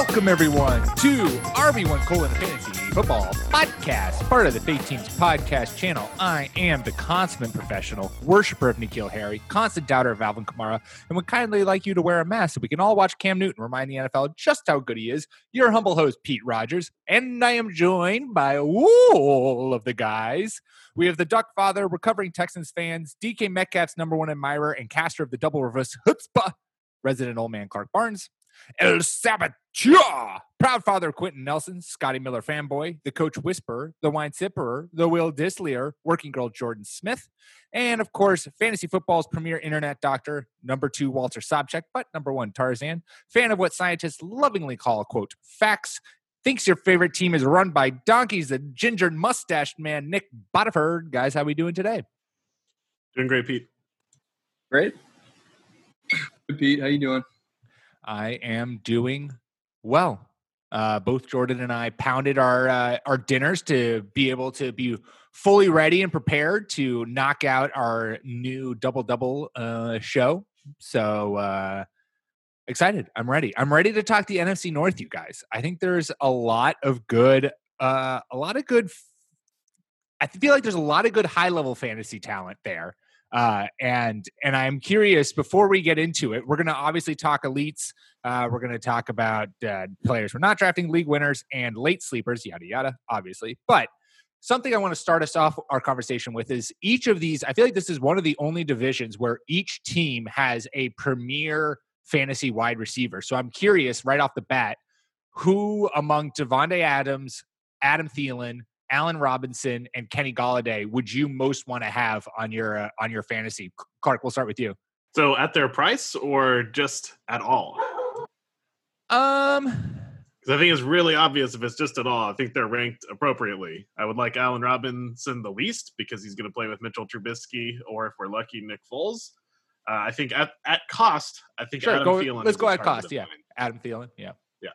Welcome everyone to RB1 Colon Fantasy Football Podcast, part of the Fake Teams Podcast channel. I am the consummate professional, worshiper of N'Keal Harry, constant doubter of Alvin Kamara, and would kindly like you to wear a mask so we can all watch Cam Newton remind the NFL just how good he is. Your humble host, Pete Rogers, and I am joined by all of the guys. We have the Duck Father, recovering Texans fans, DK Metcalf's number one admirer, and caster of the double reverse chutzpah, resident old man Clark Barnes. El Saboteur, proud father Quenton Nelson, Scotty Miller fanboy, the coach whisperer, the wine sipperer, the Will Disleyer, working girl Jordan Smith, and of course, fantasy football's premier internet doctor, number two Walter Sobchak, but number one Tarzan, fan of what scientists lovingly call quote facts. Thinks your favorite team is run by donkeys. The ginger mustached man Nick Botiford. Guys, how we doing today? Doing great, Pete. Great. Pete. How you doing? I am doing well. Uh, both Jordan and I pounded our uh, our dinners to be able to be fully ready and prepared to knock out our new double double uh, show. So uh, excited! I'm ready. I'm ready to talk the NFC North, you guys. I think there's a lot of good, uh, a lot of good. I feel like there's a lot of good high level fantasy talent there. Uh, and and I'm curious. Before we get into it, we're going to obviously talk elites. Uh, we're going to talk about uh, players we're not drafting, league winners, and late sleepers, yada yada. Obviously, but something I want to start us off our conversation with is each of these. I feel like this is one of the only divisions where each team has a premier fantasy wide receiver. So I'm curious right off the bat, who among Davante Adams, Adam Thielen, Allen Robinson, and Kenny Golladay would you most want to have on your uh, on your fantasy? Clark, we'll start with you. So at their price or just at all? Um, Because I think it's really obvious if it's just at all. I think they're ranked appropriately. I would like Allen Robinson the least because he's going to play with Mitchell Trubisky or if we're lucky, Nick Foles. Uh, I think at, at cost, I think sure. Adam Go, Thielen let's go at cost. Yeah. Adam Thielen. Yeah, Yeah.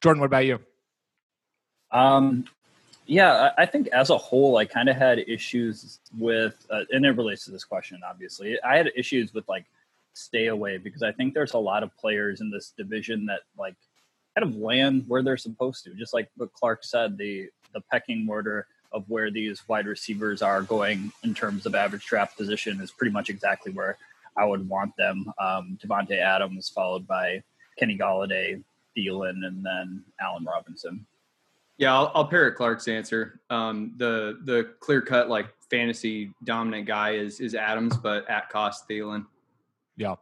Jordan, what about you? Um, yeah, I think as a whole, I kind of had issues with, uh, and it relates to this question, obviously. I had issues with like stay away because I think there's a lot of players in this division that like kind of land where they're supposed to. Just like what Clark said, the the pecking order of where these wide receivers are going in terms of average draft position is pretty much exactly where I would want them. Um, Davante Adams, followed by Kenny Golladay, Thielen, and then Allen Robinson. Yeah, I'll, I'll parrot Clark's answer. Um, the the clear cut like fantasy dominant guy is is Adams, but at cost Thielen. Yeah,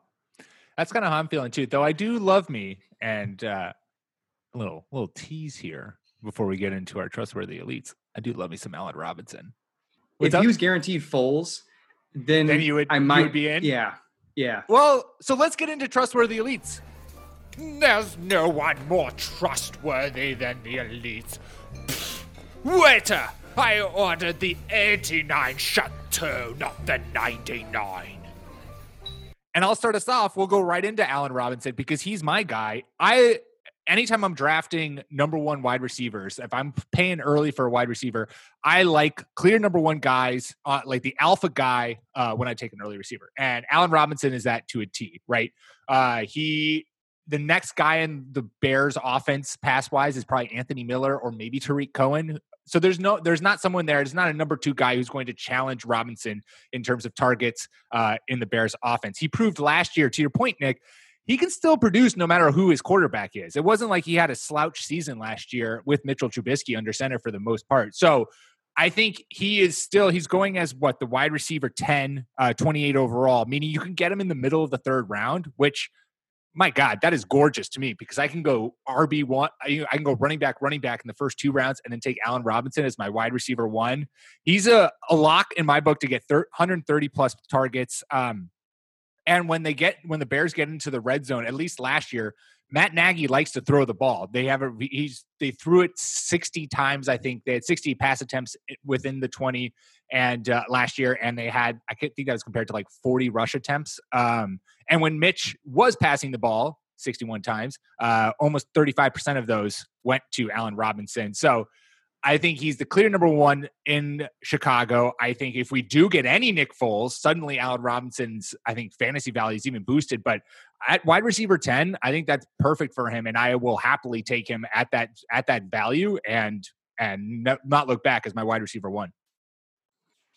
that's kind of how I'm feeling too. Though I do love me, and uh, a little little tease here before we get into our trustworthy elites. I do love me some Allen Robinson. If he was guaranteed Foles, then Then you would- I you would might be in? Yeah, yeah. Well, so let's get into trustworthy elites. There's no one more trustworthy than the elites. Pfft. Waiter, I ordered the 89 Chateau, not the 99. And I'll start us off. We'll go right into Allen Robinson because he's my guy. I anytime I'm drafting number one wide receivers, if I'm paying early for a wide receiver, I like clear number one guys, uh, like the alpha guy uh, when I take an early receiver. And Allen Robinson is that to a T, right? Uh, he, the next guy in the Bears offense pass wise is probably Anthony Miller or maybe Tarik Cohen. So there's no, there's not someone there. It's not a number two guy who's going to challenge Robinson in terms of targets uh, in the Bears offense. He proved last year, to your point, Nick, he can still produce no matter who his quarterback is. It wasn't like he had a slouch season last year with Mitchell Trubisky under center for the most part. So I think he is still, he's going as what the wide receiver 10, uh, 28 overall, meaning you can get him in the middle of the third round, which my God, that is gorgeous to me because I can go RB one, I, can go running back, running back in the first two rounds, and then take Allen Robinson as my wide receiver one. He's a, a lock in my book to get thir- 130 plus targets. Um, and when they get when the Bears get into the red zone, at least last year, Matt Nagy likes to throw the ball. They have a he's they threw it 60 times, I think. They had 60 pass attempts within the 20 and uh, last year, and they had I think that was compared to like 40 rush attempts. Um, and when Mitch was passing the ball 61 times, uh, almost 35% of those went to Allen Robinson. So I think he's the clear number one in Chicago. I think if we do get any Nick Foles, suddenly Allen Robinson's I think fantasy value is even boosted. But at wide receiver 10, I think that's perfect for him, and I will happily take him at that at that value and and not look back as my wide receiver one.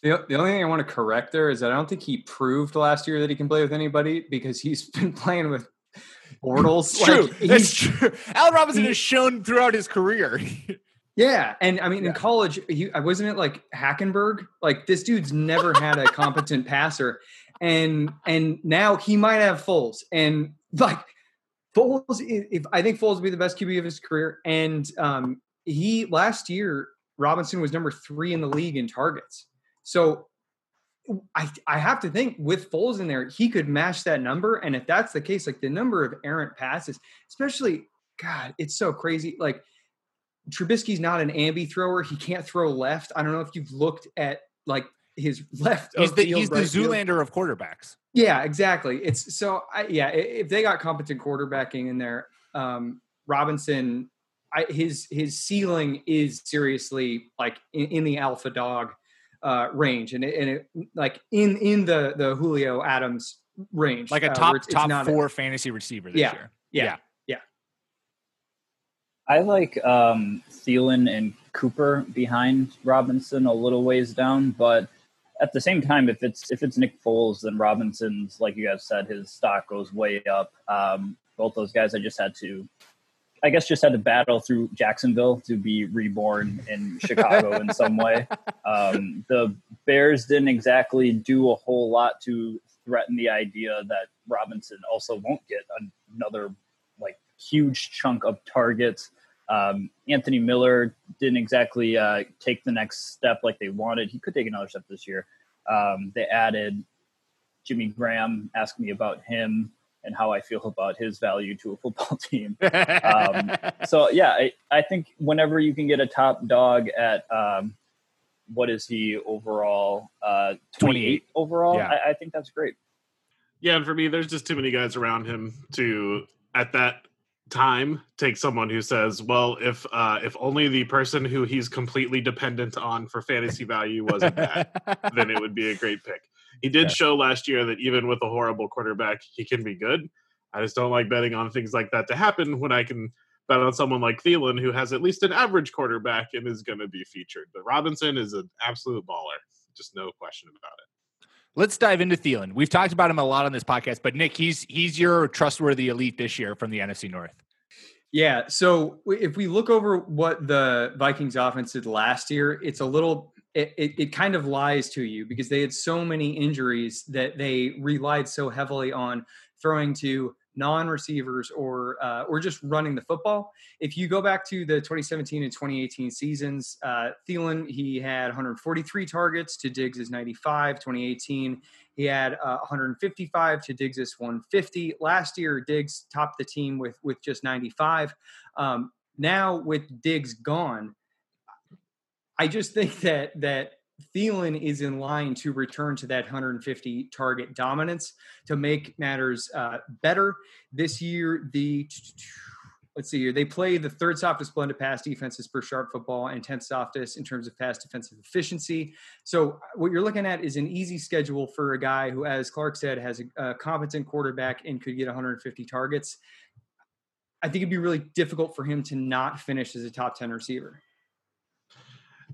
The, the only thing I want to correct there is that I don't think he proved last year that he can play with anybody because he's been playing with Bortles. True. Like, That's true. Allen Robinson he, has shown throughout his career. yeah, and I mean, yeah. in college, he wasn't it like Hackenberg. Like this dude's never had a competent passer, and and now he might have Foles, and like Foles, if I think Foles will be the best QB of his career, and um, he last year Robinson was number three in the league in targets. So I I have to think with Foles in there, he could match that number. And if that's the case, like the number of errant passes, especially God, it's so crazy. Like Trubisky's not an ambi thrower. He can't throw left. I don't know if you've looked at like his left. He's the, he's right the Zoolander field. of quarterbacks. Yeah, exactly. It's so I, yeah. If they got competent quarterbacking in there, um, Robinson, I, his his ceiling is seriously like in, in the alpha dog uh, range, and it, and it, like in in the the Julio Adams range, like a top uh, it's, top it's four a, fantasy receiver this yeah, year. Yeah, yeah, yeah. I like um, Thielen and Cooper behind Robinson a little ways down, but at the same time, if it's if it's Nick Foles, then Robinson's like you guys said, his stock goes way up. Um, both those guys, I just had to I guess just had to battle through Jacksonville to be reborn in Chicago in some way. Um, the Bears didn't exactly do a whole lot to threaten the idea that Robinson also won't get another like huge chunk of targets. Um, Anthony Miller didn't exactly uh, take the next step like they wanted. He could take another step this year. Um, they added Jimmy Graham. Asked me about him and how I feel about his value to a football team. um, so yeah, I, I think whenever you can get a top dog at um, what is he overall? Uh, 28 overall. Yeah. I, I, think that's great. Yeah, and for me, there's just too many guys around him to at that time take someone who says, "Well, if uh, if only the person who he's completely dependent on for fantasy value wasn't that, then it would be a great pick." He did yeah. show last year that even with a horrible quarterback, he can be good. I just don't like betting on things like that to happen when I can bet on someone like Thielen who has at least an average quarterback and is going to be featured. But Robinson is an absolute baller, just no question about it. Let's dive into Thielen. We've talked about him a lot on this podcast, but Nick, he's he's your trustworthy elite this year from the NFC North. Yeah. So if we look over what the Vikings offense did last year, it's a little it, it, it, kind of lies to you because they had so many injuries that they relied so heavily on throwing to non-receivers or uh, or just running the football. If you go back to the 2017 and 2018 seasons, uh, Thielen he had 143 targets to Diggs' 95. 2018 he had uh, 155 to Diggs' 150. Last year Diggs topped the team with with just 95. Um, now with Diggs gone I just think that that Thielen is in line to return to that 150 target dominance to make matters uh, better this year. The let's see here, they play the third softest blended pass defenses per sharp football and 10th softest in terms of pass defensive efficiency. So what you're looking at is an easy schedule for a guy who, as Clark said, has a, a competent quarterback and could get 150 targets. I think it'd be really difficult for him to not finish as a top 10 receiver.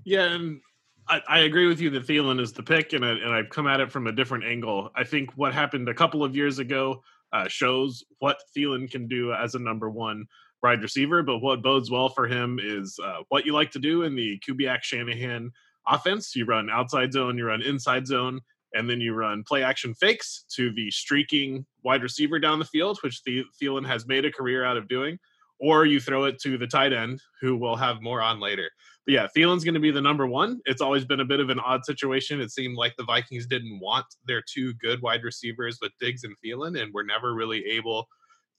Yeah, and I, I, agree with you that Thielen is the pick, and I, and I've come at it from a different angle. I think what happened a couple of years ago uh, shows what Thielen can do as a number one wide receiver, but what bodes well for him is uh, what you like to do in the Kubiak Shanahan offense. You run outside zone, you run inside zone. and then you run play action fakes to the streaking wide receiver down the field, which the Thielen has made a career out of doing, or you throw it to the tight end, who we'll have more on later. Yeah, Thielen's going to be the number one. It's always been a bit of an odd situation. It seemed like the Vikings didn't want their two good wide receivers with Diggs and Thielen, and were never really able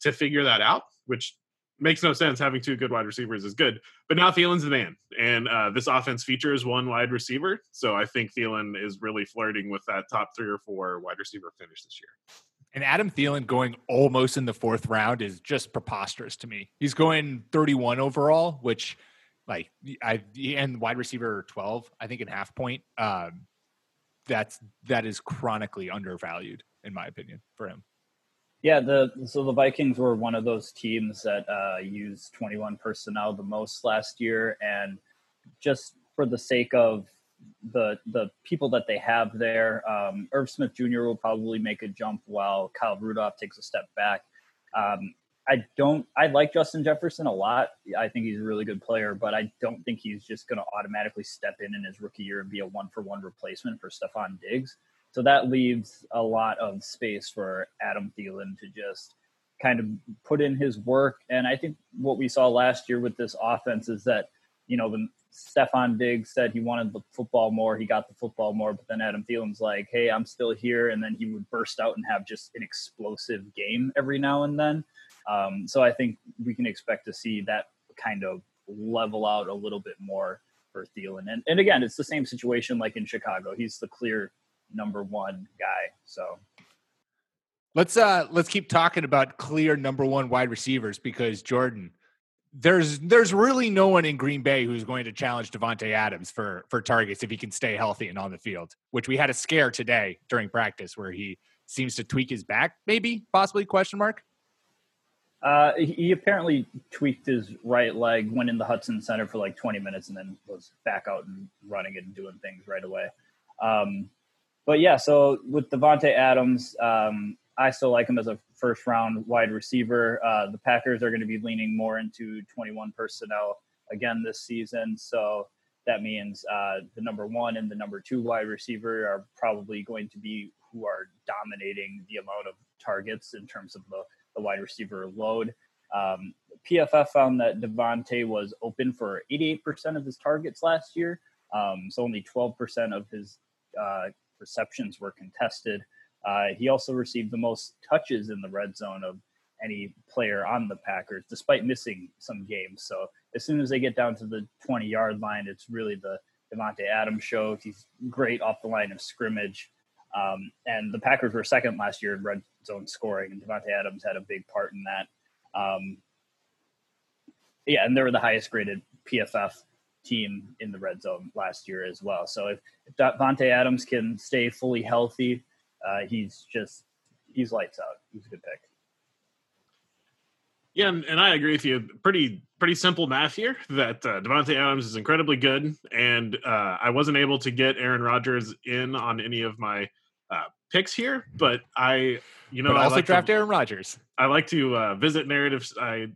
to figure that out, which makes no sense. Having two good wide receivers is good, but now Thielen's the man, and uh, this offense features one wide receiver. So I think Thielen is really flirting with that top three or four wide receiver finish this year. And Adam Thielen going almost in the fourth round is just preposterous to me. He's going 31 overall, which like I and wide receiver 12, I think in half point. Um, that's that is chronically undervalued in my opinion for him. Yeah, the so the Vikings were one of those teams that uh, used 21 personnel the most last year, and just for the sake of the the people that they have there, um, Irv Smith Jr. will probably make a jump while Kyle Rudolph takes a step back. Um, I don't. I like Justin Jefferson a lot. I think he's a really good player, but I don't think he's just going to automatically step in in his rookie year and be a one for one replacement for Stefon Diggs. So that leaves a lot of space for Adam Thielen to just kind of put in his work. And I think what we saw last year with this offense is that, you know, when Stefon Diggs said he wanted the football more, he got the football more, but then Adam Thielen's like, hey, I'm still here. And then he would burst out and have just an explosive game every now and then. Um, so I think we can expect to see that kind of level out a little bit more for Thielen. And, and again, it's the same situation like in Chicago. He's the clear number one guy. So let's uh let's keep talking about clear number one wide receivers because Jordan, there's there's really no one in Green Bay who's going to challenge Davante Adams for for targets if he can stay healthy and on the field. Which we had a scare today during practice where he seems to tweak his back, maybe possibly question mark. Uh, he apparently tweaked his right leg, went in the Hutson Center for like 20 minutes, and then was back out and running and doing things right away. Um, but yeah, so with Davante Adams, um, I still like him as a first round wide receiver. Uh, the Packers are going to be leaning more into 21 personnel again this season. So that means uh, the number one and the number two wide receiver are probably going to be who are dominating the amount of targets in terms of the, the wide receiver load. Um, PFF found that Davante was open for 88% of his targets last year. Um, so only 12% of his uh, receptions were contested. Uh, he also received the most touches in the red zone of any player on the Packers, despite missing some games. So as soon as they get down to the 20 yard line, it's really the Davante Adams show. He's great off the line of scrimmage. Um, and the Packers were second last year in red zone scoring, and Davante Adams had a big part in that. Um, yeah, and they were the highest graded PFF team in the red zone last year as well. So if, if Davante Adams can stay fully healthy, uh, he's just he's lights out. He's a good pick. Yeah, and, I agree with you. Pretty pretty simple math here. That uh, Davante Adams is incredibly good, and uh, I wasn't able to get Aaron Rodgers in on any of my uh, picks here, but I, you know, but also like draft to, Aaron Rodgers. I like to uh, visit narratives. I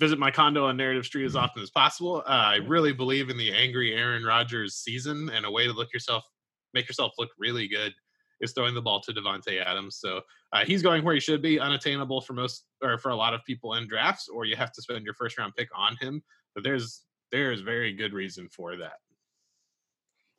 visit my condo on Narrative Street as often as possible. Uh, I really believe in the angry Aaron Rodgers season, and a way to look yourself, make yourself look really good, is throwing the ball to Davante Adams. So uh, he's going where he should be, unattainable for most or for a lot of people in drafts, or you have to spend your first round pick on him. But there's there's very good reason for that.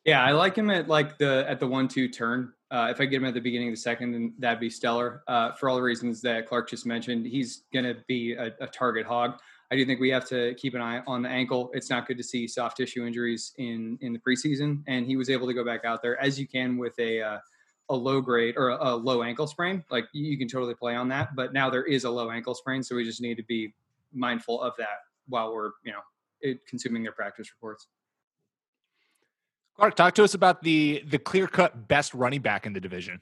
Yeah, I like him at like the at the one two turn. Uh, if I get him at the beginning of the second, then that'd be stellar. Uh, for all the reasons that Clark just mentioned, he's going to be a, a, target hog. I do think we have to keep an eye on the ankle. It's not good to see soft tissue injuries in in the preseason, and he was able to go back out there as you can with a uh, a low grade or a, a, low ankle sprain. Like you can totally play on that, but now there is a low ankle sprain, so we just need to be mindful of that while we're you know consuming their practice reports. Clark, talk to us about the the clear cut best running back in the division.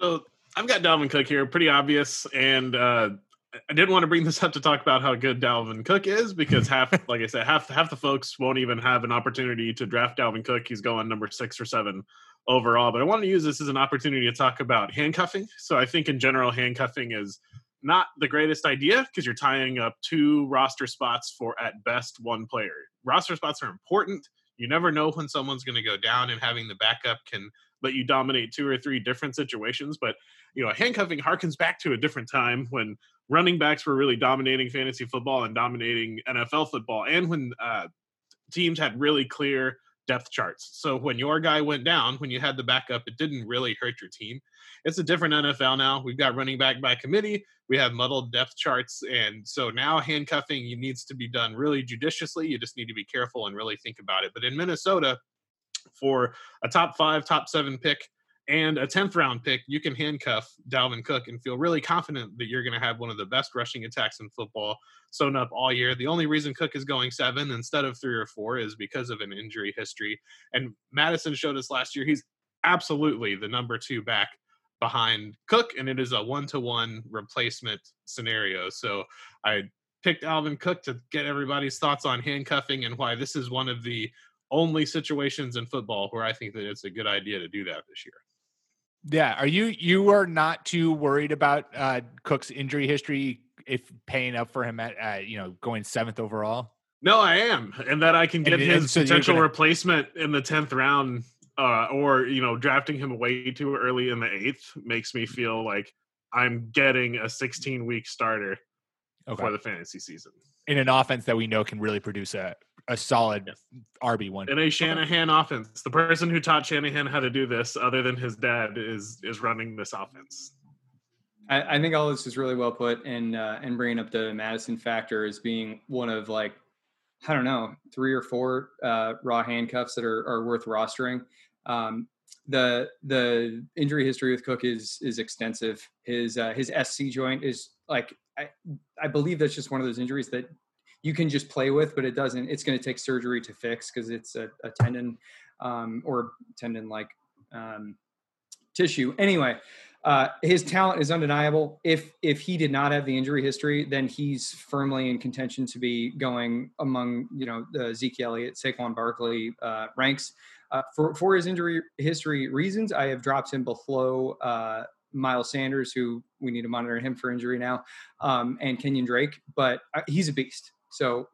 So I've got Dalvin Cook here, pretty obvious, and uh, I didn't want to bring this up to talk about how good Dalvin Cook is because half, like I said, half half the folks won't even have an opportunity to draft Dalvin Cook. He's going number six or seven overall. But I want to use this as an opportunity to talk about handcuffing. So I think in general, handcuffing is not the greatest idea because you're tying up two roster spots for at best one player. Roster spots are important you never know when someone's going to go down, and having the backup can let you dominate two or three different situations. But you know, handcuffing harkens back to a different time when running backs were really dominating fantasy football and dominating NFL football, and when uh, teams had really clear depth charts. So when your guy went down, when you had the backup, it didn't really hurt your team. It's a different NFL now. We've got running back by committee. We have muddled depth charts, and so now handcuffing needs to be done really judiciously. You just need to be careful and really think about it. But in Minnesota, for a top five, top seven pick and a 10th round pick, you can handcuff Dalvin Cook and feel really confident that you're going to have one of the best rushing attacks in football sewn up all year. The only reason Cook is going seven instead of three or four is because of an injury history. And Mattison showed us last year he's absolutely the number two back behind Cook, and it is a one to one replacement scenario. So I picked Dalvin Cook to get everybody's thoughts on handcuffing and why this is one of the only situations in football where I think that it's a good idea to do that this year. Yeah, are you you are not too worried about uh, Cook's injury history if paying up for him at uh, you know going seventh overall? No, I am, and that I can get And- his and so potential gonna- replacement in the tenth round, uh, or you know, drafting him way too early in the eighth makes me feel like I'm getting a 16 week starter Okay. for the fantasy season In an offense that we know can really produce a a solid RB one. in a Shanahan offense. The person who taught Shanahan how to do this, other than his dad, is is running this offense. I, I think all this is really well put, and uh, and bringing up the Mattison factor as being one of like I don't know three or four uh, raw handcuffs that are, are worth rostering. Um, the the injury history with Cook is is extensive. His uh, his SC joint is like I I believe that's just one of those injuries that you can just play with, but it doesn't. It's going to take surgery to fix because it's a, a tendon um, or tendon like um, tissue. Anyway, uh, his talent is undeniable. If if he did not have the injury history, then he's firmly in contention to be going among you know the Zeke Elliott, Saquon Barkley uh, ranks. Uh, for for his injury history reasons, I have dropped him below uh, Miles Sanders, who we need to monitor him for injury now, um, and Kenyon Drake. But uh, he's a beast. So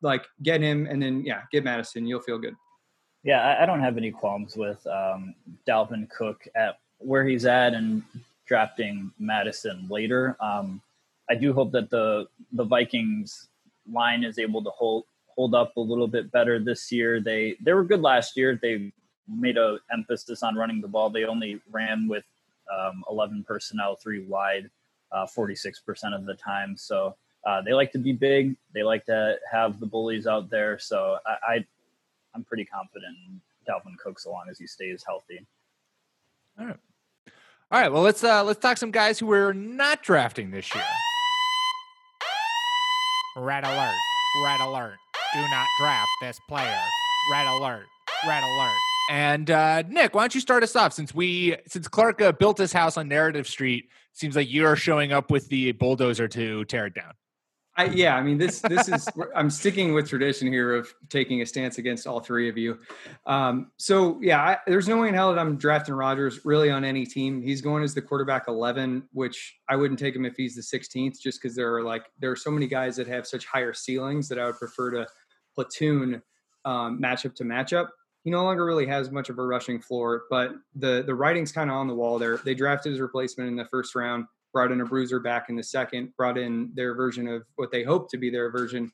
like get him, and then yeah, get Mattison. You'll feel good. Yeah, I don't have any qualms with um, Dalvin Cook at where he's at and drafting Mattison later. Um, I do hope that the the Vikings line is able to hold hold up a little bit better this year. They they were good last year. They made a emphasis on running the ball. They only ran with um, 11 personnel, three wide, uh, 46% of the time. So uh, they like to be big. They like to have the bullies out there. So I, I I'm pretty confident in Dalvin Cook so long as he stays healthy. All right. All right. Well, let's uh let's talk some guys who we're not drafting this year. Red alert! Red alert! Do not draft this player. Red alert! Red alert! And uh, Nick, why don't you start us off? Since we since Clark uh, built his house on Narrative Street, seems like you're showing up with the bulldozer to tear it down. I, yeah, I mean this. This is I'm sticking with tradition here of taking a stance against all three of you. Um, so yeah, I, there's no way in hell that I'm drafting Rodgers really on any team. He's going as the quarterback 11, which I wouldn't take him if he's the 16th, just because there are like there are so many guys that have such higher ceilings that I would prefer to platoon um, matchup to matchup. He no longer really has much of a rushing floor, but the the writing's kind of on the wall there. They drafted his replacement in the first round brought in a bruiser back in the second, brought in their version of what they hope to be their version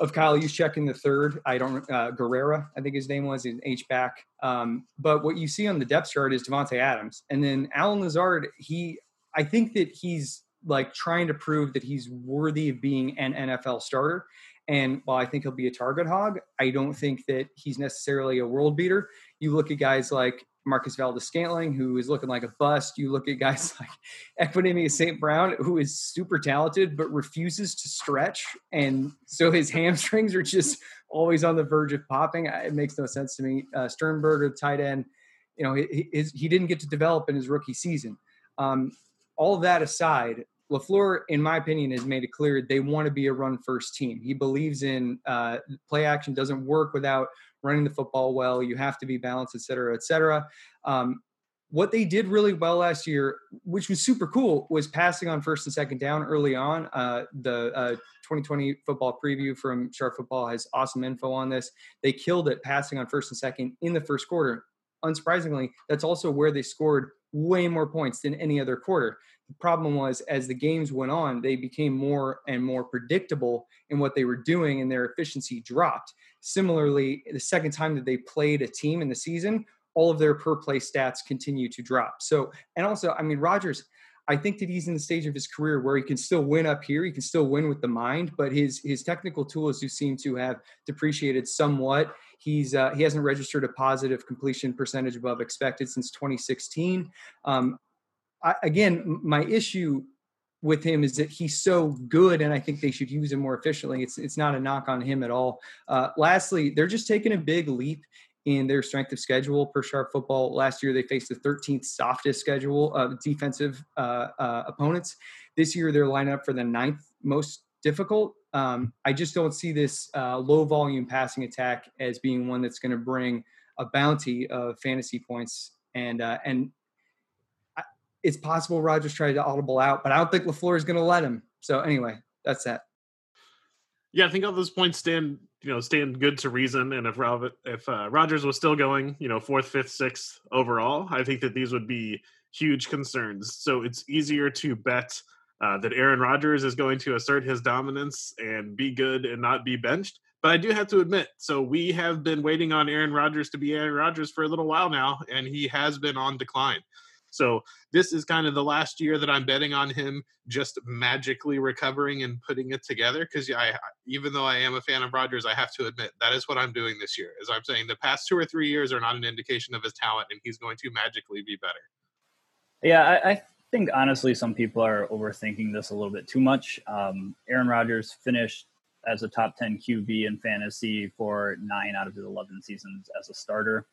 of Kyle Juszczyk in the third. I don't uh, Guerrera, I think his name was, an H back. Um, but what you see on the depth chart is Davante Adams, and then Allen Lazard. He, I think that he's like trying to prove that he's worthy of being an NFL starter. And while I think he'll be a target hog, I don't think that he's necessarily a world beater. You look at guys like Marquez Valdes-Scantling, who is looking like a bust. You look at guys like Equanimeous St. Brown, who is super talented but refuses to stretch. And so his hamstrings are just always on the verge of popping. It makes no sense to me. Uh, Sternberger, tight end, you know, he, his, he didn't get to develop in his rookie season. Um, all that aside, LaFleur, in my opinion, has made it clear they want to be a run first team. He believes in uh, play action doesn't work without running the football well. You have to be balanced, et cetera, et cetera. Um, what they did really well last year, which was super cool, was passing on first and second down early on. Uh, the uh, 2020 football preview from Sharp Football has awesome info on this. They killed it passing on first and second in the first quarter. unsurprisingly, that's also where they scored way more points than any other quarter. The problem was as the games went on, they became more and more predictable in what they were doing and their efficiency dropped. Similarly, the second time that they played a team in the season, all of their per play stats continue to drop. So, and also, I mean, Rodgers, I think that he's in the stage of his career where he can still win up here. He can still win with the mind, but his his technical tools do seem to have depreciated somewhat. He's uh, he hasn't registered a positive completion percentage above expected since 2016. Um, I, again, my issue with him is that he's so good, and I think they should use him more efficiently. It's it's not a knock on him at all. Uh, lastly, they're just taking a big leap in their strength of schedule per sharp football. Last year, they faced the 13th softest schedule of defensive uh, uh, opponents. This year, they're lined up for the ninth most difficult. Um, I just don't see this uh, low volume passing attack as being one that's going to bring a bounty of fantasy points. And uh, and it's possible Rodgers tried to audible out, but I don't think LaFleur is going to let him. So anyway, that's that. Yeah, I think all those points stand, you know, stand good to reason. And if Rob, if uh, Rodgers was still going, you know, fourth, fifth, sixth overall, I think that these would be huge concerns. So it's easier to bet uh, that Aaron Rodgers is going to assert his dominance and be good and not be benched. But I do have to admit, so we have been waiting on Aaron Rodgers to be Aaron Rodgers for a little while now, and he has been on decline. So this is kind of the last year that I'm betting on him just magically recovering and putting it together. Because I, even though I am a fan of Rodgers, I have to admit that is what I'm doing this year. Is I'm saying the past two or three years are not an indication of his talent, and he's going to magically be better. Yeah, I, I think honestly, some people are overthinking this a little bit too much. Um, Aaron Rodgers finished as a top 10 QB in fantasy for nine out of his 11 seasons as a starter.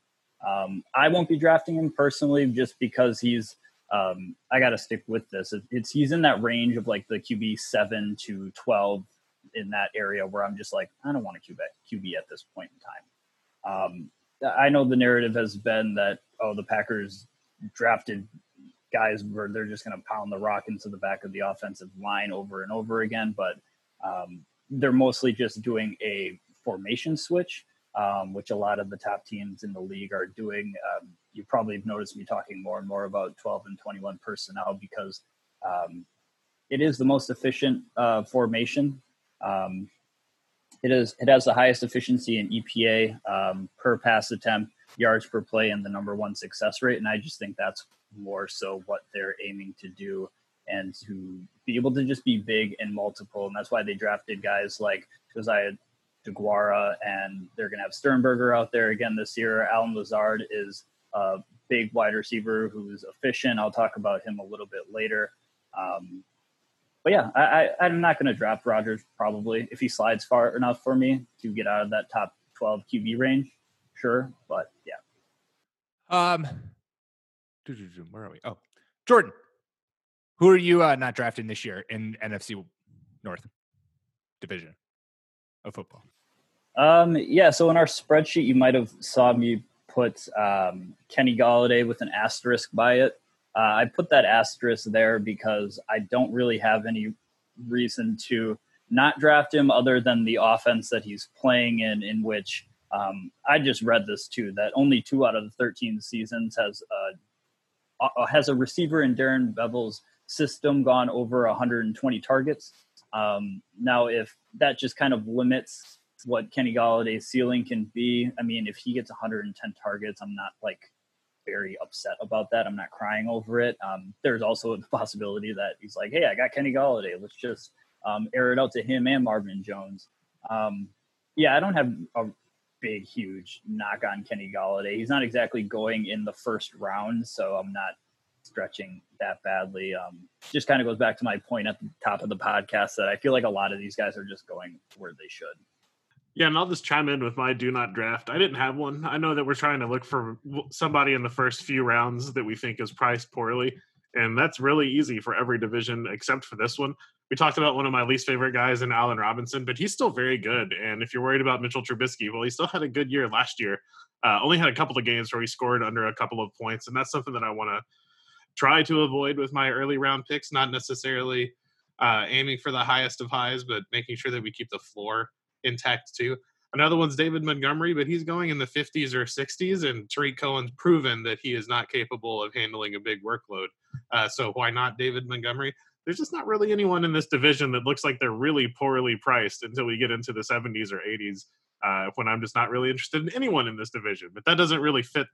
Um, I won't be drafting him personally just because he's. Um, I got to stick with this. It, it's he's in that range of like the QB seven to twelve in that area where I'm just like I don't want a QB QB at this point in time. Um, I know the narrative has been that oh the Packers drafted guys where they're just going to pound the rock into the back of the offensive line over and over again, but um, they're mostly just doing a formation switch um, which a lot of the top teams in the league are doing. Um, you probably have noticed me talking more and more about 12 and 21 personnel because um, it is the most efficient uh, formation. Um, it is. It has the highest efficiency in EPA um, per pass attempt, yards per play, and the number one success rate. And I just think that's more so what they're aiming to do and to be able to just be big and multiple. And that's why they drafted guys like Josiah DeGuara, and they're going to have Sternberger out there again this year. Allen Lazard is a big wide receiver who's efficient. I'll talk about him a little bit later. Um, but yeah, I, am not going to draft Rodgers probably if he slides far enough for me to get out of that top 12 QB range. Sure, but yeah. Um, where are we? Oh, Jordan, who are you uh, not drafting this year in NFC North division of football? Um, yeah, so in our spreadsheet, you might have saw me put um, Kenny Golladay with an asterisk by it. Uh, I put that asterisk there because I don't really have any reason to not draft him other than the offense that he's playing in, in which um, I just read this too that only two out of the 13 seasons has uh, uh, has a receiver in Darrell Bevell's system gone over 120 targets. Um, now, if that just kind of limits what Kenny Golladay's ceiling can be. I mean, if he gets 110 targets, I'm not like very upset about that. I'm not crying over it. Um, there's also the possibility that he's like, hey, I got Kenny Golladay. Let's just um, air it out to him and Marvin Jones. Um, yeah, I don't have a big, huge knock on Kenny Golladay. He's not exactly going in the first round, so I'm not stretching that badly. Um, just kind of goes back to my point at the top of the podcast that I feel like a lot of these guys are just going where they should. Yeah, and I'll just chime in with my do not draft. I didn't have one. I know that we're trying to look for somebody in the first few rounds that we think is priced poorly, and that's really easy for every division except for this one. We talked about one of my least favorite guys in Allen Robinson, but he's still very good. And if you're worried about Mitchell Trubisky, well, he still had a good year last year. Uh, only had a couple of games where he scored under a couple of points, and that's something that I want to try to avoid with my early round picks. Not necessarily uh, aiming for the highest of highs, but making sure that we keep the floor intact too. Another one's David Montgomery, but he's going in the 50s or 60s, and Tarik Cohen's proven that he is not capable of handling a big workload. Uh, so why not David Montgomery? There's just not really anyone in this division that looks like they're really poorly priced until we get into the 70s or 80s, uh, when I'm just not really interested in anyone in this division. But that doesn't really fit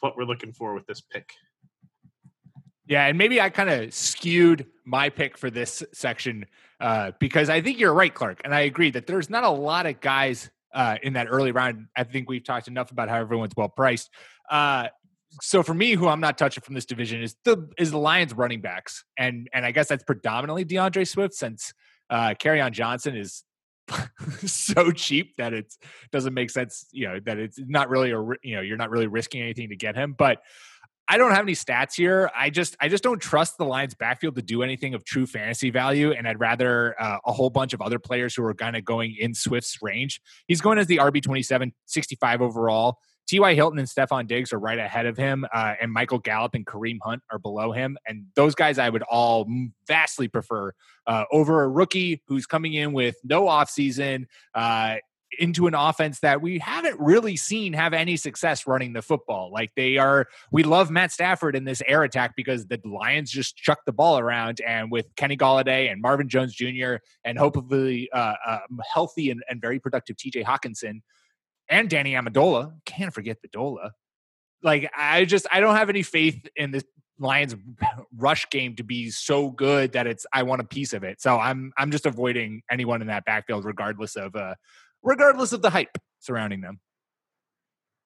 what we're looking for with this pick. Yeah, and maybe I kind of skewed my pick for this section uh, because I think you're right, Clark, and I agree that there's not a lot of guys uh, in that early round. I think we've talked enough about how everyone's well priced. Uh, so for me, who I'm not touching from this division is the is the Lions running backs, and and I guess that's predominantly D'Andre Swift since uh, on Johnson is so cheap that it doesn't make sense. You know that it's not really a you know you're not really risking anything to get him, but I don't have any stats here. I just I just don't trust the Lions backfield to do anything of true fantasy value, and I'd rather uh, a whole bunch of other players who are kind of going in Swift's range. He's going as the RB 27, 65 overall. T.Y. Hilton and Stefon Diggs are right ahead of him, uh, and Michael Gallup and Kareem Hunt are below him. And those guys I would all vastly prefer uh, over a rookie who's coming in with no offseason, uh, into an offense that we haven't really seen have any success running the football. Like they are, we love Matt Stafford in this air attack because the Lions just chuck the ball around, and with Kenny Golladay and Marvin Jones Jr. and hopefully uh, uh, healthy and, and, very productive T.J. Hockenson and Danny Amendola, can't forget the Dola. Like I just, I don't have any faith in this Lions rush game to be so good that it's I want a piece of it. So I'm I'm just avoiding anyone in that backfield regardless of uh regardless of the hype surrounding them.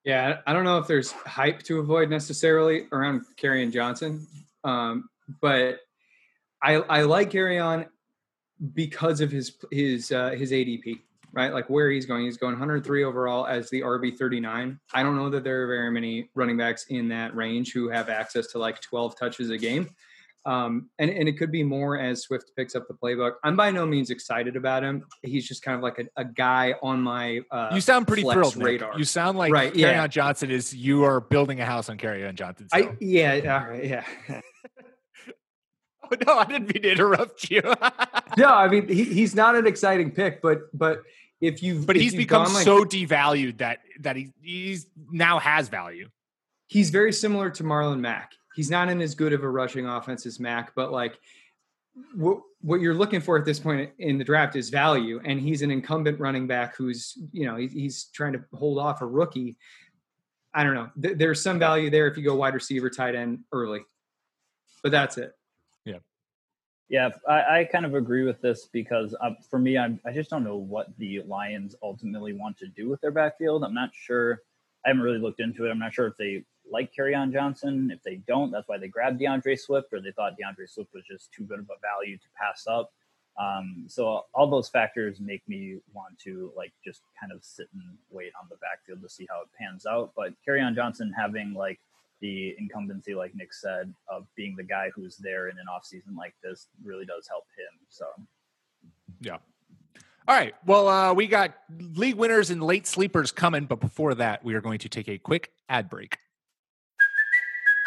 Yeah, I don't know if there's hype to avoid necessarily around Kerryon Johnson, um, but I, I like Kerryon because of his his uh, his ADP, right? Like where he's going. He's going 103 overall as the RB 39. I don't know that there are very many running backs in that range who have access to like 12 touches a game. Um, and, and it could be more as Swift picks up the playbook. I'm by no means excited about him. He's just kind of like a, a guy on my uh, you sound pretty thrilled radar. Nick. You sound like right, yeah. Johnson is you are building a house on Kerryon Johnson. So. I, yeah, all right, yeah. oh no, I didn't mean to interrupt you. no, I mean he, he's not an exciting pick, but but if you but if he's become like, so devalued that that he he's now has value. He's very similar to Marlon Mack he's not in as good of a rushing offense as Mack, but like what what you're looking for at this point in the draft is value, and he's an incumbent running back who's you know he's trying to hold off a rookie. I don't know. There's some value there if you go wide receiver, tight end early, but that's it. Yeah, yeah, I, I kind of agree with this because uh, for me, I'm, I just don't know what the Lions ultimately want to do with their backfield. I'm not sure. I haven't really looked into it. I'm not sure if they like Kerryon Johnson. If they don't, that's why they grabbed D'Andre Swift, or they thought D'Andre Swift was just too good of a value to pass up. Um, so all those factors make me want to like just kind of sit and wait on the backfield to see how it pans out. But Kerryon Johnson having like the incumbency, like Nick said, of being the guy who's there in an offseason like this really does help him. So yeah. All right. Well, uh, we got league winners and late sleepers coming, but before that, we are going to take a quick ad break.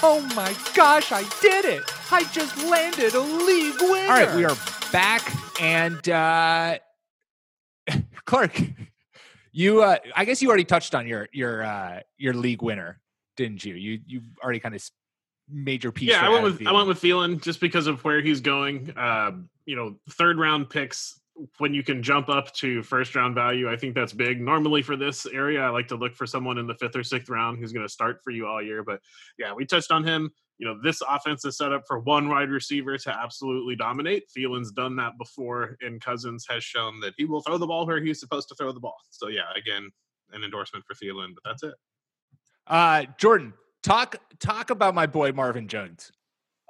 Oh my gosh, I did it! I just landed a league winner. All right, we are back, and uh, Clark, you, uh, I guess you already touched on your your uh, your league winner, didn't you? You you already kind of major piece. Yeah, I went Adam with I went with Thielen just because of where he's going. Uh, you know, third round picks when you can jump up to first round value, I think that's big. Normally for this area, I like to look for someone in the fifth or sixth round who's going to start for you all year. But yeah, we touched on him. You know, this offense is set up for one wide receiver to absolutely dominate. Thielen's done that before, and Cousins has shown that he will throw the ball where he's supposed to throw the ball. So yeah, again, an endorsement for Thielen, but that's it. Uh, Jordan, talk talk about my boy Marvin Jones.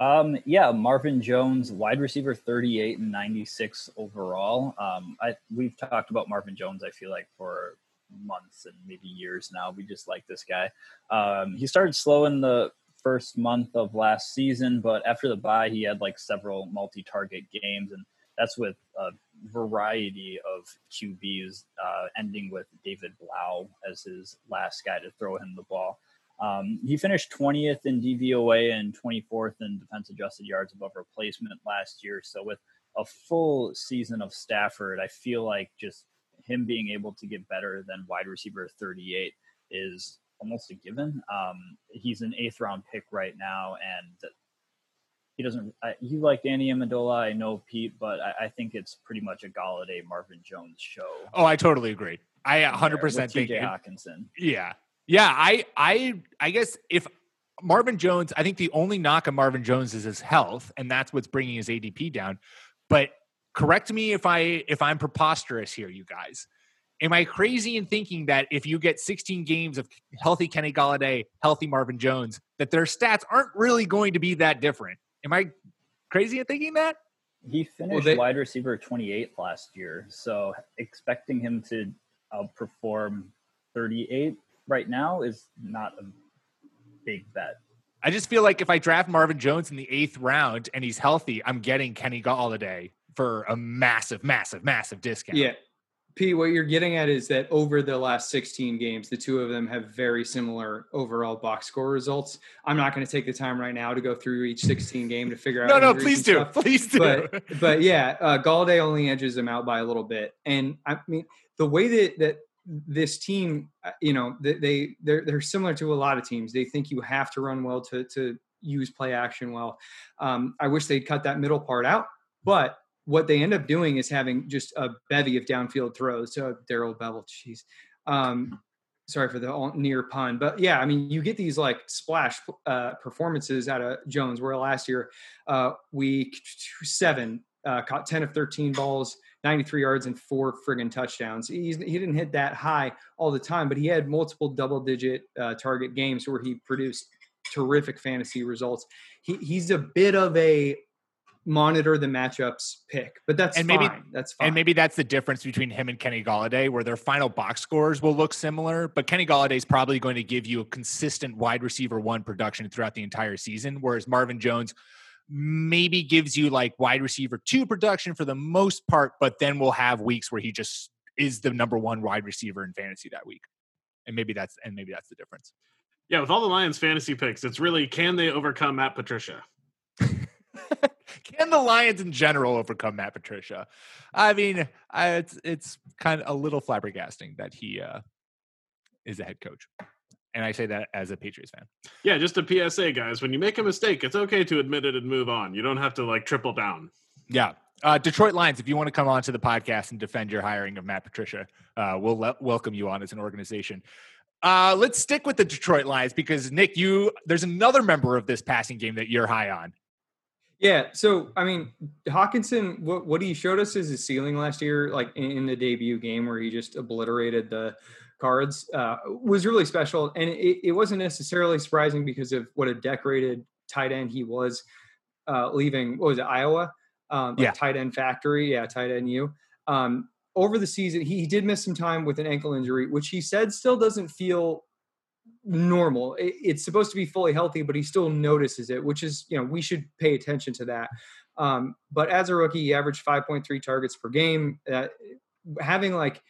Um, yeah, Marvin Jones, wide receiver, 38 and 96 overall. Um, I we've talked about Marvin Jones. I feel like for months and maybe years now. We just like this guy. Um, he started slow in the first month of last season, but after the bye, he had like several multi-target games, and that's with a variety of QBs, uh, ending with David Blough as his last guy to throw him the ball. Um, he finished 20th in DVOA and 24th in defense adjusted yards above replacement last year. So with a full season of Stafford, I feel like just him being able to get better than wide receiver 38 is almost a given. Um, he's an eighth round pick right now, and he doesn't. I, you like Danny Amendola, I know Pete, but I, I think it's pretty much a Golladay Marvin Jones show. Oh, I totally agree. I 100 percent think TJ Hockenson. Yeah, yeah. I I I guess if Marvin Jones, I think the only knock on Marvin Jones is his health, and that's what's bringing his ADP down. But correct me if I if I'm preposterous here, you guys. Am I crazy in thinking that if you get 16 games of healthy Kenny Golladay, healthy Marvin Jones, that their stats aren't really going to be that different? Am I crazy in thinking that? He finished they- wide receiver 28 last year, so expecting him to outperform 38 right now is not a big bet. I just feel like if I draft Marvin Jones in the eighth round and he's healthy, I'm getting Kenny Golladay for a massive, massive, massive discount. Yeah. P, what you're getting at is that over the last 16 games, the two of them have very similar overall box score results. I'm not going to take the time right now to go through each 16 game to figure out. No, no, please do. stuff. Please do. But, but yeah, uh, Golladay only edges them out by a little bit. And I mean, the way that, that this team, uh, you know, they, they they're, they're similar to a lot of teams. They think you have to run well to, to use play action well. Um, I wish they'd cut that middle part out, but what they end up doing is having just a bevy of downfield throws. So Darrell Bevell, jeez. Um, sorry for the near pun, but yeah, I mean, you get these like splash uh, performances out of Jones. Where last year, uh, week seven, uh, caught ten of thirteen balls, ninety-three yards, and four friggin' touchdowns. He's, he didn't hit that high all the time, but he had multiple double-digit uh, target games where he produced terrific fantasy results. He, he's a bit of a monitor the matchups pick, but that's And fine. maybe- that's fine. And maybe that's the difference between him and Kenny Golladay, where their final box scores will look similar, but Kenny Golladay is probably going to give you a consistent wide receiver one production throughout the entire season, whereas Marvin Jones maybe gives you like wide receiver two production for the most part, but then we'll have weeks where he just is the number one wide receiver in fantasy that week. And maybe that's and maybe that's the difference. Yeah, with all the Lions fantasy picks, it's really can they overcome Matt Patricia? Can the Lions in general overcome Matt Patricia? I mean, I, it's it's kind of a little flabbergasting that he uh, is a head coach, and I say that as a Patriots fan. Yeah, just a PSA, guys. When you make a mistake, it's okay to admit it and move on. You don't have to like triple down. Yeah, uh, Detroit Lions. If you want to come on to the podcast and defend your hiring of Matt Patricia, uh, we'll le- welcome you on as an organization. Uh, let's stick with the Detroit Lions because Nick, you there's another member of this passing game that you're high on. Yeah. So, I mean, Hockenson, what, what he showed us is his ceiling last year, like in, in the debut game where he just obliterated the cards, uh, was really special. And it, it wasn't necessarily surprising because of what a decorated tight end he was uh, leaving, what was it, Iowa? Um, like Yeah. Tight end factory. Yeah. Tight end you. Um, over the season, he, he did miss some time with an ankle injury, which he said still doesn't feel normal. It- it's supposed to be fully healthy, but he still notices it, which is, you know, we should pay attention to that. Um, but as a rookie, he averaged 5.3 targets per game. Uh, having like,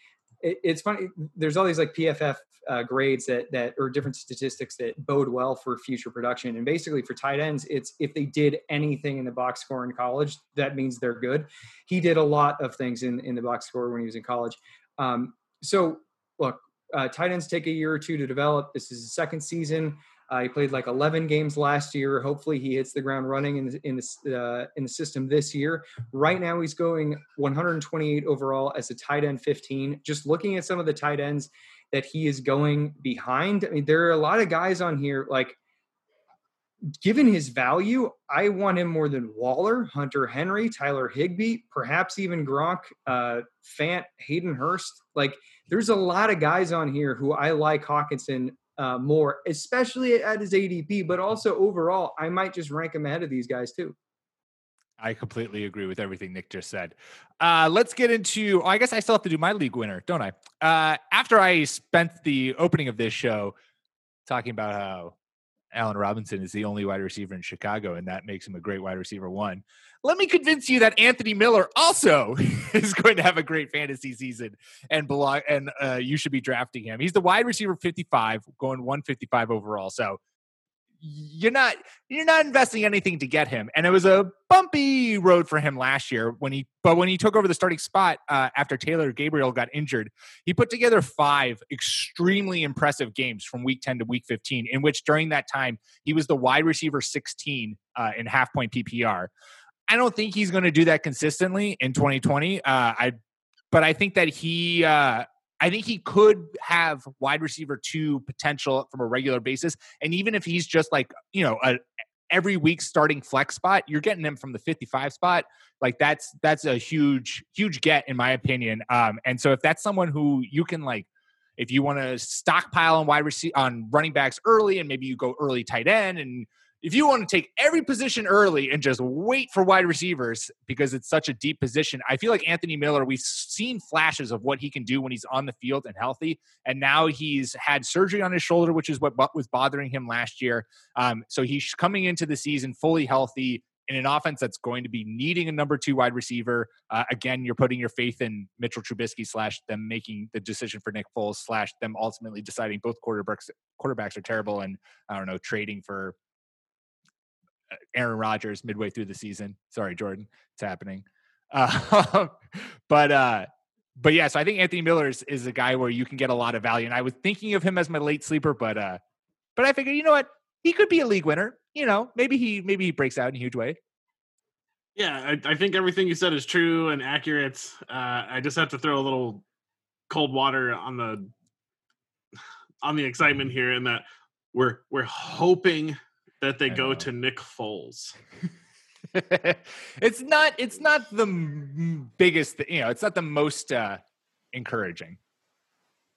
it, it's funny. There's all these like PFF uh, grades that that or different statistics that bode well for future production. And basically, for tight ends, it's if they did anything in the box score in college, that means they're good. He did a lot of things in in the box score when he was in college. Um, so look, uh, tight ends take a year or two to develop. This is the second season. Uh, he played like 11 games last year. Hopefully, he hits the ground running in the, in the, uh, in the system this year. Right now, he's going 128 overall as a tight end 15. Just looking at some of the tight ends that he is going behind, I mean, there are a lot of guys on here like given his value, I want him more than Waller, Hunter Henry, Tyler Higbee, perhaps even Gronk, uh, Fant, Hayden Hurst. Like, there's a lot of guys on here who I like Hockenson uh, more, especially at his ADP, but also overall, I might just rank him ahead of these guys too. I completely agree with everything Nick just said. Uh, let's get into. I guess I still have to do my league winner, don't I? Uh, after I spent the opening of this show talking about how Allen Robinson is the only wide receiver in Chicago, and that makes him a great wide receiver one. Let me convince you that Anthony Miller also is going to have a great fantasy season and belong, and uh, you should be drafting him. He's the wide receiver 55, going 155 overall. So you're not you're not investing anything to get him and it was a bumpy road for him last year when he but when he took over the starting spot uh, after taylor gabriel got injured he put together five extremely impressive games from week 10 to week 15 in which during that time he was the wide receiver 16 uh, in half point ppr i don't think he's going to do that consistently in 2020 uh, i but i think that he uh, I think he could have wide receiver two potential from a regular basis. And even if he's just like, you know, a every week starting flex spot, you're getting him from the 55 spot. Like that's that's a huge, huge get in my opinion. Um, and so if that's someone who you can like if you want to stockpile on wide receiver on running backs early and maybe you go early tight end and if you want to take every position early and just wait for wide receivers because it's such a deep position, I feel like Anthony Miller, we've seen flashes of what he can do when he's on the field and healthy. And now he's had surgery on his shoulder, which is what was bothering him last year. Um, so he's coming into the season fully healthy in an offense that's going to be needing a number two wide receiver. Uh, again, you're putting your faith in Mitchell Trubisky slash them making the decision for Nick Foles slash them ultimately deciding both quarterbacks quarterbacks are terrible and I don't know trading for Aaron Rodgers midway through the season. Sorry, Jordan, it's happening. Uh, but uh, but yeah, so I think Anthony Miller is, is a guy where you can get a lot of value, and I was thinking of him as my late sleeper, but uh, but I figured, you know what, he could be a league winner. You know, maybe he maybe he breaks out in a huge way. Yeah, I, I think everything you said is true and accurate. Uh, I just have to throw a little cold water on the on the excitement here, in that we're we're hoping that they go to Nick Foles. it's not it's not the biggest you know it's not the most uh encouraging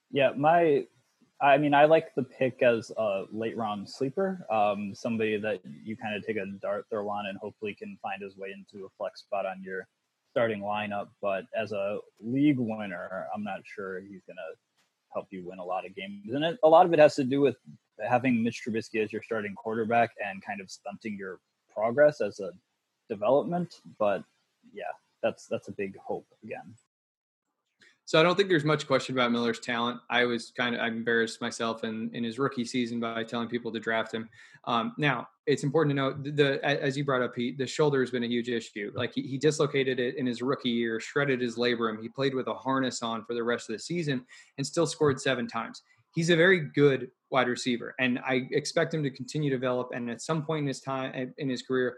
yeah my i mean i like the pick as a late round sleeper um somebody that you kind of take a dart throw on and hopefully can find his way into a flex spot on your starting lineup but as a league winner i'm not sure he's gonna help you win a lot of games and it, a lot of it has to do with having Mitch Trubisky as your starting quarterback and kind of stunting your progress as a development. But yeah, that's that's a big hope again. So I don't think there's much question about Miller's talent. I was kind of I embarrassed myself in in his rookie season by telling people to draft him. Um, now it's important to note the, the, as you brought up, Pete, the shoulder has been a huge issue. Like he, he dislocated it in his rookie year, shredded his labrum. He played with a harness on for the rest of the season and still scored seven times he's a very good wide receiver, and I expect him to continue to develop. And at some point in his time in his career,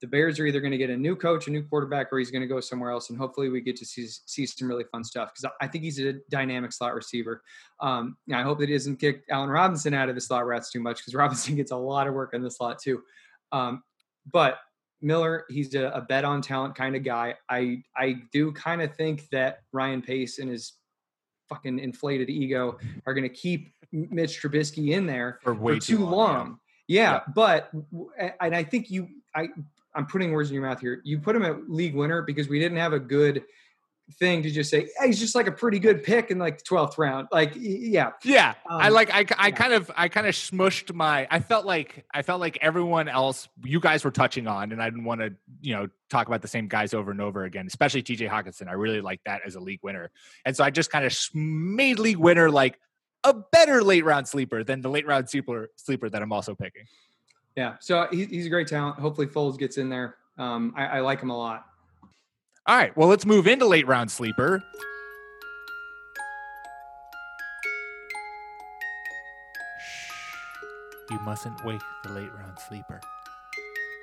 the Bears are either going to get a new coach, a new quarterback, or he's going to go somewhere else. And hopefully, we get to see see some really fun stuff because I think he's a dynamic slot receiver. Um, I hope that he doesn't kick Allen Robinson out of the slot routes too much because Robinson gets a lot of work in the slot too. Um, but Miller, he's a, a bet on talent kind of guy. I I do kind of think that Ryan Pace and his fucking inflated ego are going to keep Mitch Trubisky in there for, for too, long. long. Yeah. yeah. yeah, but and I think you I I'm putting words in your mouth here. You put him at league winner because we didn't have a good thing to just say hey, he's just like a pretty good pick in like the 12th round. Like yeah. Yeah. Um, i like i, I yeah. kind of i kind of smushed my i felt like i felt like everyone else you guys were touching on and i didn't want to you know talk about the same guys over and over again especially tj hockenson. I really like that as a league winner. And so i just kind of made league winner like a better late round sleeper than the late round sleeper sleeper that i'm also picking. Yeah. So he, he's a great talent. Hopefully Foles gets in there. Um, I, I like him a lot all right, well, let's move into late round sleeper. Shh. You mustn't wake the late round sleeper.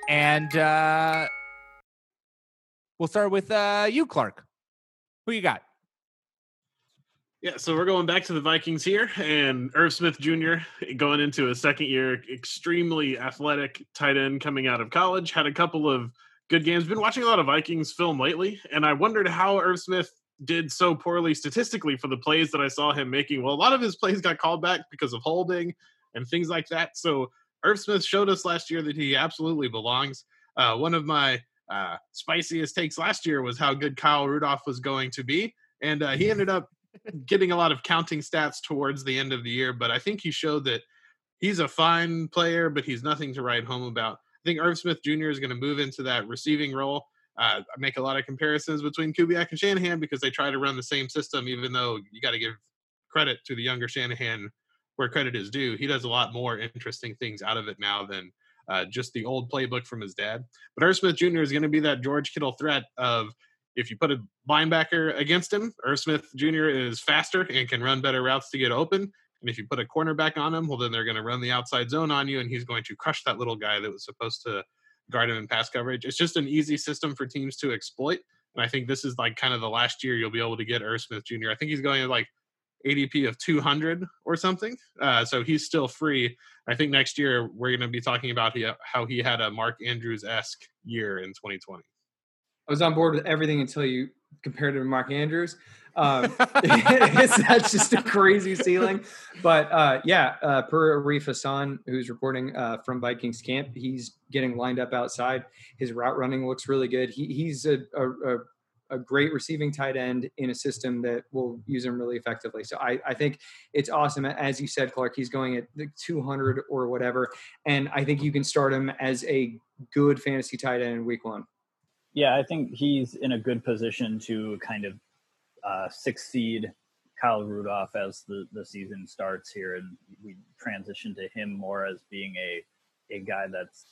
And uh, we'll start with uh, you, Clark. Who you got? Yeah, so we're going back to the Vikings here, and Irv Smith Jr. going into his second year, extremely athletic tight end coming out of college, had a couple of good games. Been watching a lot of Vikings film lately, and I wondered how Irv Smith did so poorly statistically for the plays that I saw him making. Well, a lot of his plays got called back because of holding and things like that. So Irv Smith showed us last year that he absolutely belongs. Uh, one of my uh, spiciest takes last year was how good Kyle Rudolph was going to be, and uh, he ended up getting a lot of counting stats towards the end of the year, but I think he showed that he's a fine player, but he's nothing to write home about. Think Irv Smith Jr. is going to move into that receiving role. Uh, I make a lot of comparisons between Kubiak and Shanahan because they try to run the same system, even though you got to give credit to the younger Shanahan where credit is due. He does a lot more interesting things out of it now than uh, just the old playbook from his dad. But Irv Smith Jr. is going to be that George Kittle threat of if you put a linebacker against him, Irv Smith Jr. is faster and can run better routes to get open. And if you put a cornerback on him, well, then they're going to run the outside zone on you, and he's going to crush that little guy that was supposed to guard him in pass coverage. It's just an easy system for teams to exploit. And I think this is like kind of the last year you'll be able to get Irv Smith Jr. I think he's going at like ADP of 200 or something. Uh, so he's still free. I think next year we're going to be talking about he, how he had a Mark Andrews esque year in 2020. I was on board with everything until you compared him to Mark Andrews. Um, that's just a crazy ceiling. But uh, yeah, uh, per Arif Hassan, who's reporting uh, from Vikings camp, he's getting lined up outside. His route running looks really good. He, he's a, a, a, great receiving tight end in a system that will use him really effectively. So I, I think it's awesome. As you said, Clark, he's going at the 200 or whatever. And I think you can start him as a good fantasy tight end in week one. Yeah, I think he's in a good position to kind of uh, succeed Kyle Rudolph as the, the season starts here, and we transition to him more as being a a guy that's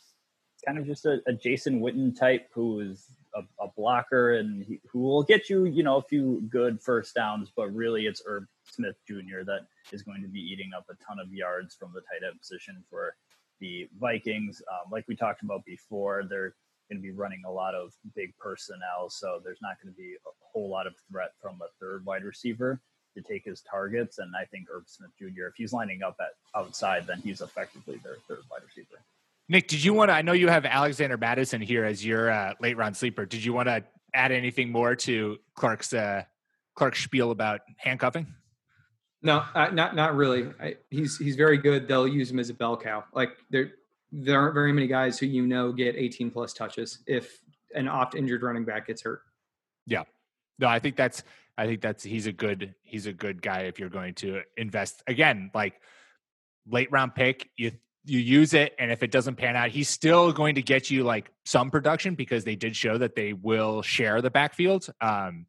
kind of just a, a Jason Witten type who is a, a blocker and he, who will get you, you know, a few good first downs, but really it's Irv Smith Jr. that is going to be eating up a ton of yards from the tight end position for the Vikings. Um, like we talked about before, they're going to be running a lot of big personnel, so there's not going to be a whole lot of threat from a third wide receiver to take his targets. And I think Irv Smith Jr. if he's lining up at outside, then he's effectively their third wide receiver. Nick, did you want to? I know you have Alexander Mattison here as your uh, late round sleeper. Did you want to add anything more to Clark's uh, Clark's spiel about handcuffing? No, uh, not not really. I, he's he's very good. They'll use him as a bell cow. Like there there aren't very many guys who you know get 18 plus touches if an oft injured running back gets hurt. Yeah. No, I think that's I think that's he's a good he's a good guy if you're going to invest again like late round pick you you use it and if it doesn't pan out he's still going to get you like some production because they did show that they will share the backfield um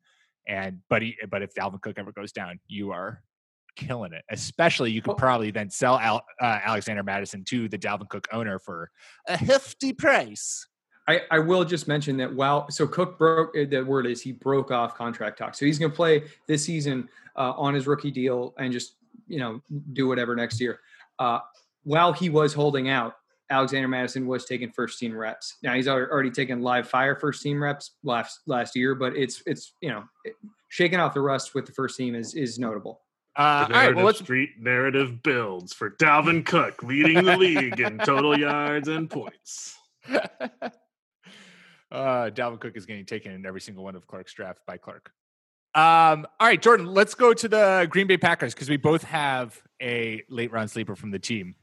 and but he, but if Dalvin Cook ever goes down you are killing it. Especially, you could probably then sell Al, uh, Alexander Mattison to the Dalvin Cook owner for a hefty price. I, I will just mention that while so Cook broke uh, the word is he broke off contract talk, so he's going to play this season uh, on his rookie deal and just you know do whatever next year. Uh, while he was holding out, Alexander Mattison was taking first team reps. Now he's already taken live fire first team reps last last year, but it's it's you know shaking off the rust with the first team is is notable. Uh, all right, well, let's... street narrative builds for Dalvin Cook leading the league in total yards and points. uh, Dalvin Cook is getting taken in every single one of Clark's draft by Clark. Um, all right, Jordan, let's go to the Green Bay Packers because we both have a late round sleeper from the team.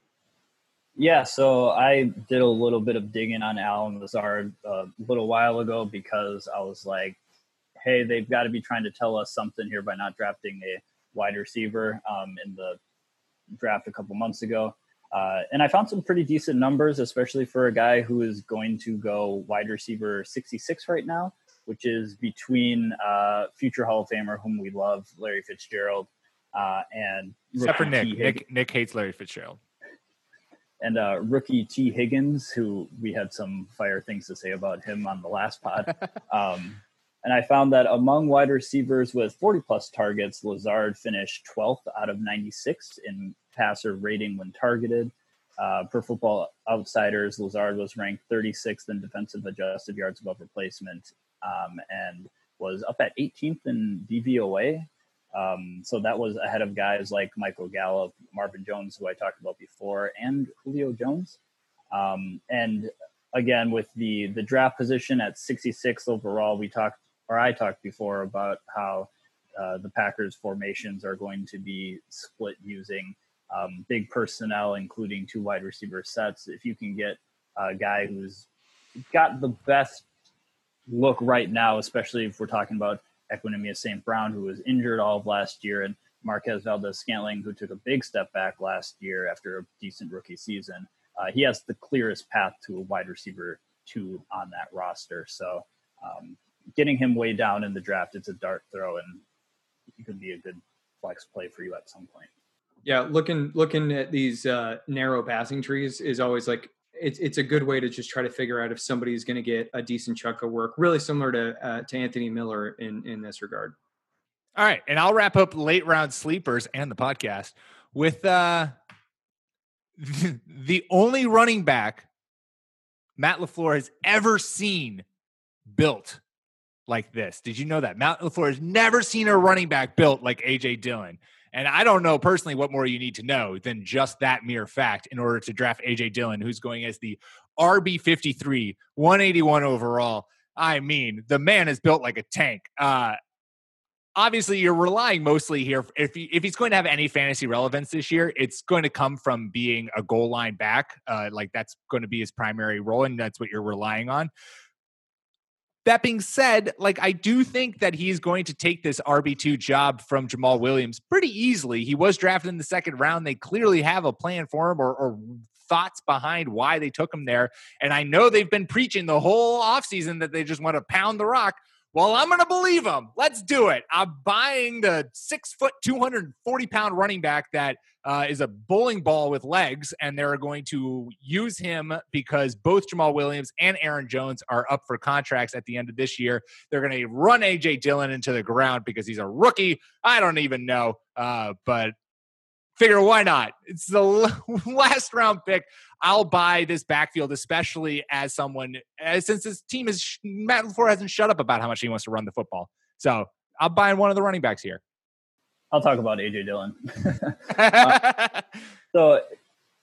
Yeah, so I did a little bit of digging on Allen Lazard a little while ago because I was like, hey, they've got to be trying to tell us something here by not drafting a wide receiver um, in the draft a couple months ago. Uh, and I found some pretty decent numbers, especially for a guy who is going to go wide receiver 66 right now, which is between uh, future Hall of Famer, whom we love, Larry Fitzgerald, uh, and except for Nick. Nick. Nick hates Larry Fitzgerald. And uh, rookie Tee Higgins, who we had some fire things to say about him on the last pod. Um, and I found that among wide receivers with 40 plus targets, Lazard finished 12th out of 96 in passer rating when targeted. uh, per Football Outsiders, Lazard was ranked 36th in defensive adjusted yards above replacement, um, and was up at 18th in DVOA. Um, so that was ahead of guys like Michael Gallup, Marvin Jones, who I talked about before, and Julio Jones. Um, and again, with the the draft position at 66 overall, we talked or I talked before about how uh, the Packers formations are going to be split using um, big personnel, including two wide receiver sets. If you can get a guy who's got the best look right now, especially if we're talking about Equanimeous St. Brown, who was injured all of last year, and Marquez Valdes-Scantling, who took a big step back last year after a decent rookie season. Uh, he has the clearest path to a wide receiver two on that roster. So um, getting him way down in the draft, it's a dart throw, and he could be a good flex play for you at some point. Yeah, looking looking at these uh, narrow passing trees is always like it's it's a good way to just try to figure out if somebody's going to get a decent chunk of work. Really similar to uh, to Anthony Miller in in this regard. All right, and I'll wrap up late round sleepers and the podcast with uh the only running back Matt LaFleur has ever seen built like this. Did you know that? Matt LaFleur has never seen a running back built like AJ Dillon. And I don't know personally what more you need to know than just that mere fact in order to draft AJ Dillon, who's going as the RB 53, 181 overall. I mean, the man is built like a tank. Uh, obviously, you're relying mostly here. If, he, if he's going to have any fantasy relevance this year, it's going to come from being a goal line back. Uh, like that's going to be his primary role, and that's what you're relying on. That being said, like I do think that he's going to take this RB2 job from Jamaal Williams pretty easily. He was drafted in the second round. They clearly have a plan for him or, or thoughts behind why they took him there. And I know they've been preaching the whole offseason that they just want to pound the rock. Well, I'm going to believe them. Let's do it. I'm buying the six foot, 240 pound running back that uh, is a bowling ball with legs, and they're going to use him because both Jamaal Williams and Aaron Jones are up for contracts at the end of this year. They're going to run AJ Dillon into the ground because he's a rookie. I don't even know, uh, but figure why not? It's the last round pick. I'll buy this backfield, especially as someone, as, since this team is, Matt LaFleur hasn't shut up about how much he wants to run the football. So I'm buying one of the running backs here. I'll talk about AJ Dillon. uh, so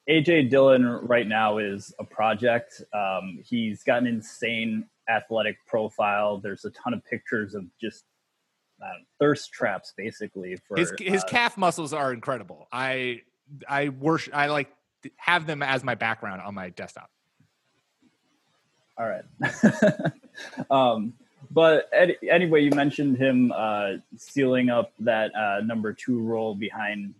AJ Dillon right now is a project. Um, he's got an insane athletic profile. There's a ton of pictures of just uh, thirst traps, basically. For his his uh, calf muscles are incredible. I I worship. I like have them as my background on my desktop. All right. um, but ed- anyway, you mentioned him uh, sealing up that uh, number two role behind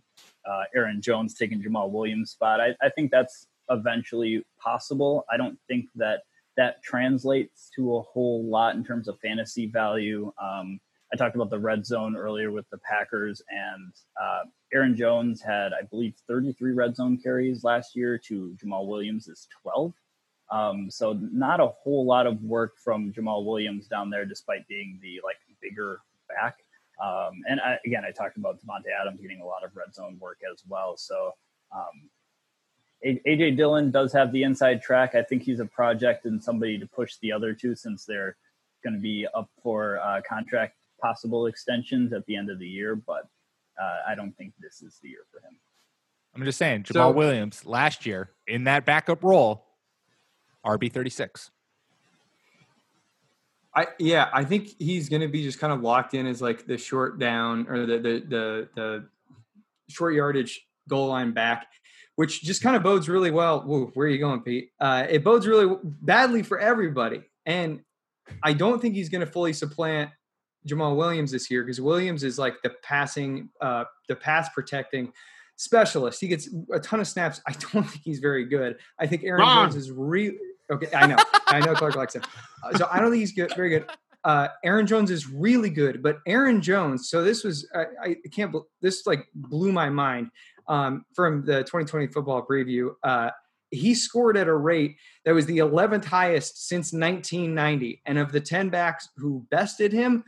uh, Aaron Jones taking Jamaal Williams' spot. I, I think that's eventually possible. I don't think that that translates to a whole lot in terms of fantasy value. Um, I talked about the red zone earlier with the Packers, and uh, Aaron Jones had, I believe, 33 red zone carries last year to Jamaal Williams' is 12. Um, so not a whole lot of work from Jamaal Williams down there, despite being the like bigger back. Um, and I, again, I talked about Davante Adams getting a lot of red zone work as well. So um, AJ Dillon does have the inside track. I think he's a project and somebody to push the other two since they're going to be up for uh, contract possible extensions at the end of the year, but uh, I don't think this is the year for him. I'm just saying, Jamaal so, Williams last year in that backup role, RB 36. I yeah, I think he's going to be just kind of locked in as like the short down or the the the, the short yardage goal line back, which just kind of bodes really well. Whoa, where are you going, Pete? Uh, it bodes really badly for everybody, and I don't think he's going to fully supplant Jamaal Williams this year because Williams is like the passing, uh, the pass protecting specialist. He gets a ton of snaps. I don't think he's very good. I think Aaron Wrong. Jones is really okay. I know, I know Clark likes him, uh, so I don't think he's good, very good. Uh, Aaron Jones is really good, but Aaron Jones. So this was I, I can't. This like blew my mind um, from the 2020 football preview. Uh, he scored at a rate that was the 11th highest since 1990, and of the 10 backs who bested him,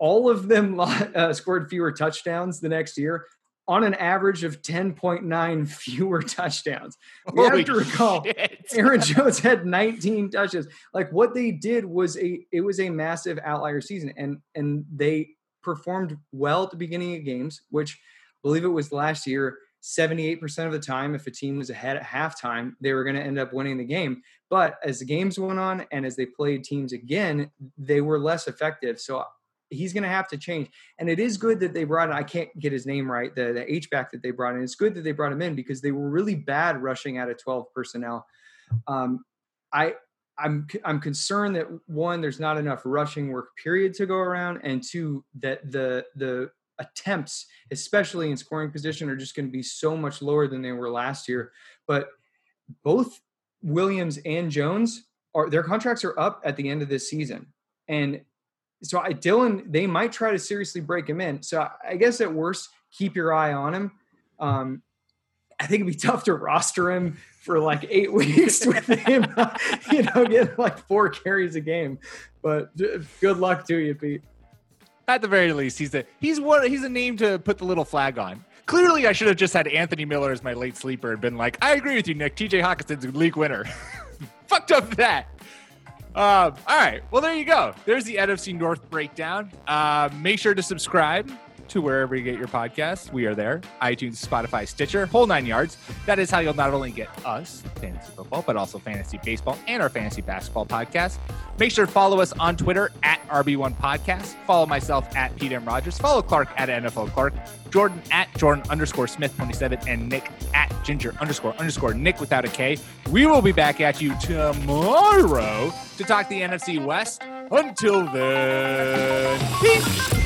all of them uh, scored fewer touchdowns the next year. on an average of 10.9 fewer touchdowns. We Holy have to recall shit. Aaron Jones had 19 touches. Like what they did was a it was a massive outlier season and and they performed well at the beginning of games, which I believe it was last year 78% of the time if a team was ahead at halftime, they were going to end up winning the game. But as the games went on and as they played teams again, they were less effective. So he's going to have to change. And it is good that they brought in, I can't get his name right, the, the H-back that they brought in. It's good that they brought him in because they were really bad rushing out of 12 personnel. Um, I, I'm, I'm concerned that one, there's not enough rushing work period to go around. And two, that the, the attempts, especially in scoring position are just going to be so much lower than they were last year. But both Williams and Jones are, their contracts are up at the end of this season. And so I, Dillon, they might try to seriously break him in. So I guess at worst, keep your eye on him. Um, I think it'd be tough to roster him for like eight weeks with him, you know, getting like four carries a game. But good luck to you, Pete. At the very least, he's a he's one he's a name to put the little flag on. Clearly, I should have just had Anthony Miller as my late sleeper and been like, I agree with you, Nick. TJ Hockenson's a league winner. Fucked up that. Um, all right. Well, there you go. There's the NFC North breakdown. Uh, make sure to subscribe to wherever you get your podcasts. We are there iTunes, Spotify, Stitcher, whole nine yards. That is how you'll not only get us, fantasy football, but also fantasy baseball and our fantasy basketball podcast. Make sure to follow us on Twitter at RB1 Podcast. Follow myself at Pete M. Rogers. Follow Clark at NFL Clark. Jordan at Jordan underscore Smith 27 and Nick at Ginger underscore underscore Nick without a K. We will be back at you tomorrow to talk the NFC West. Until then, peace.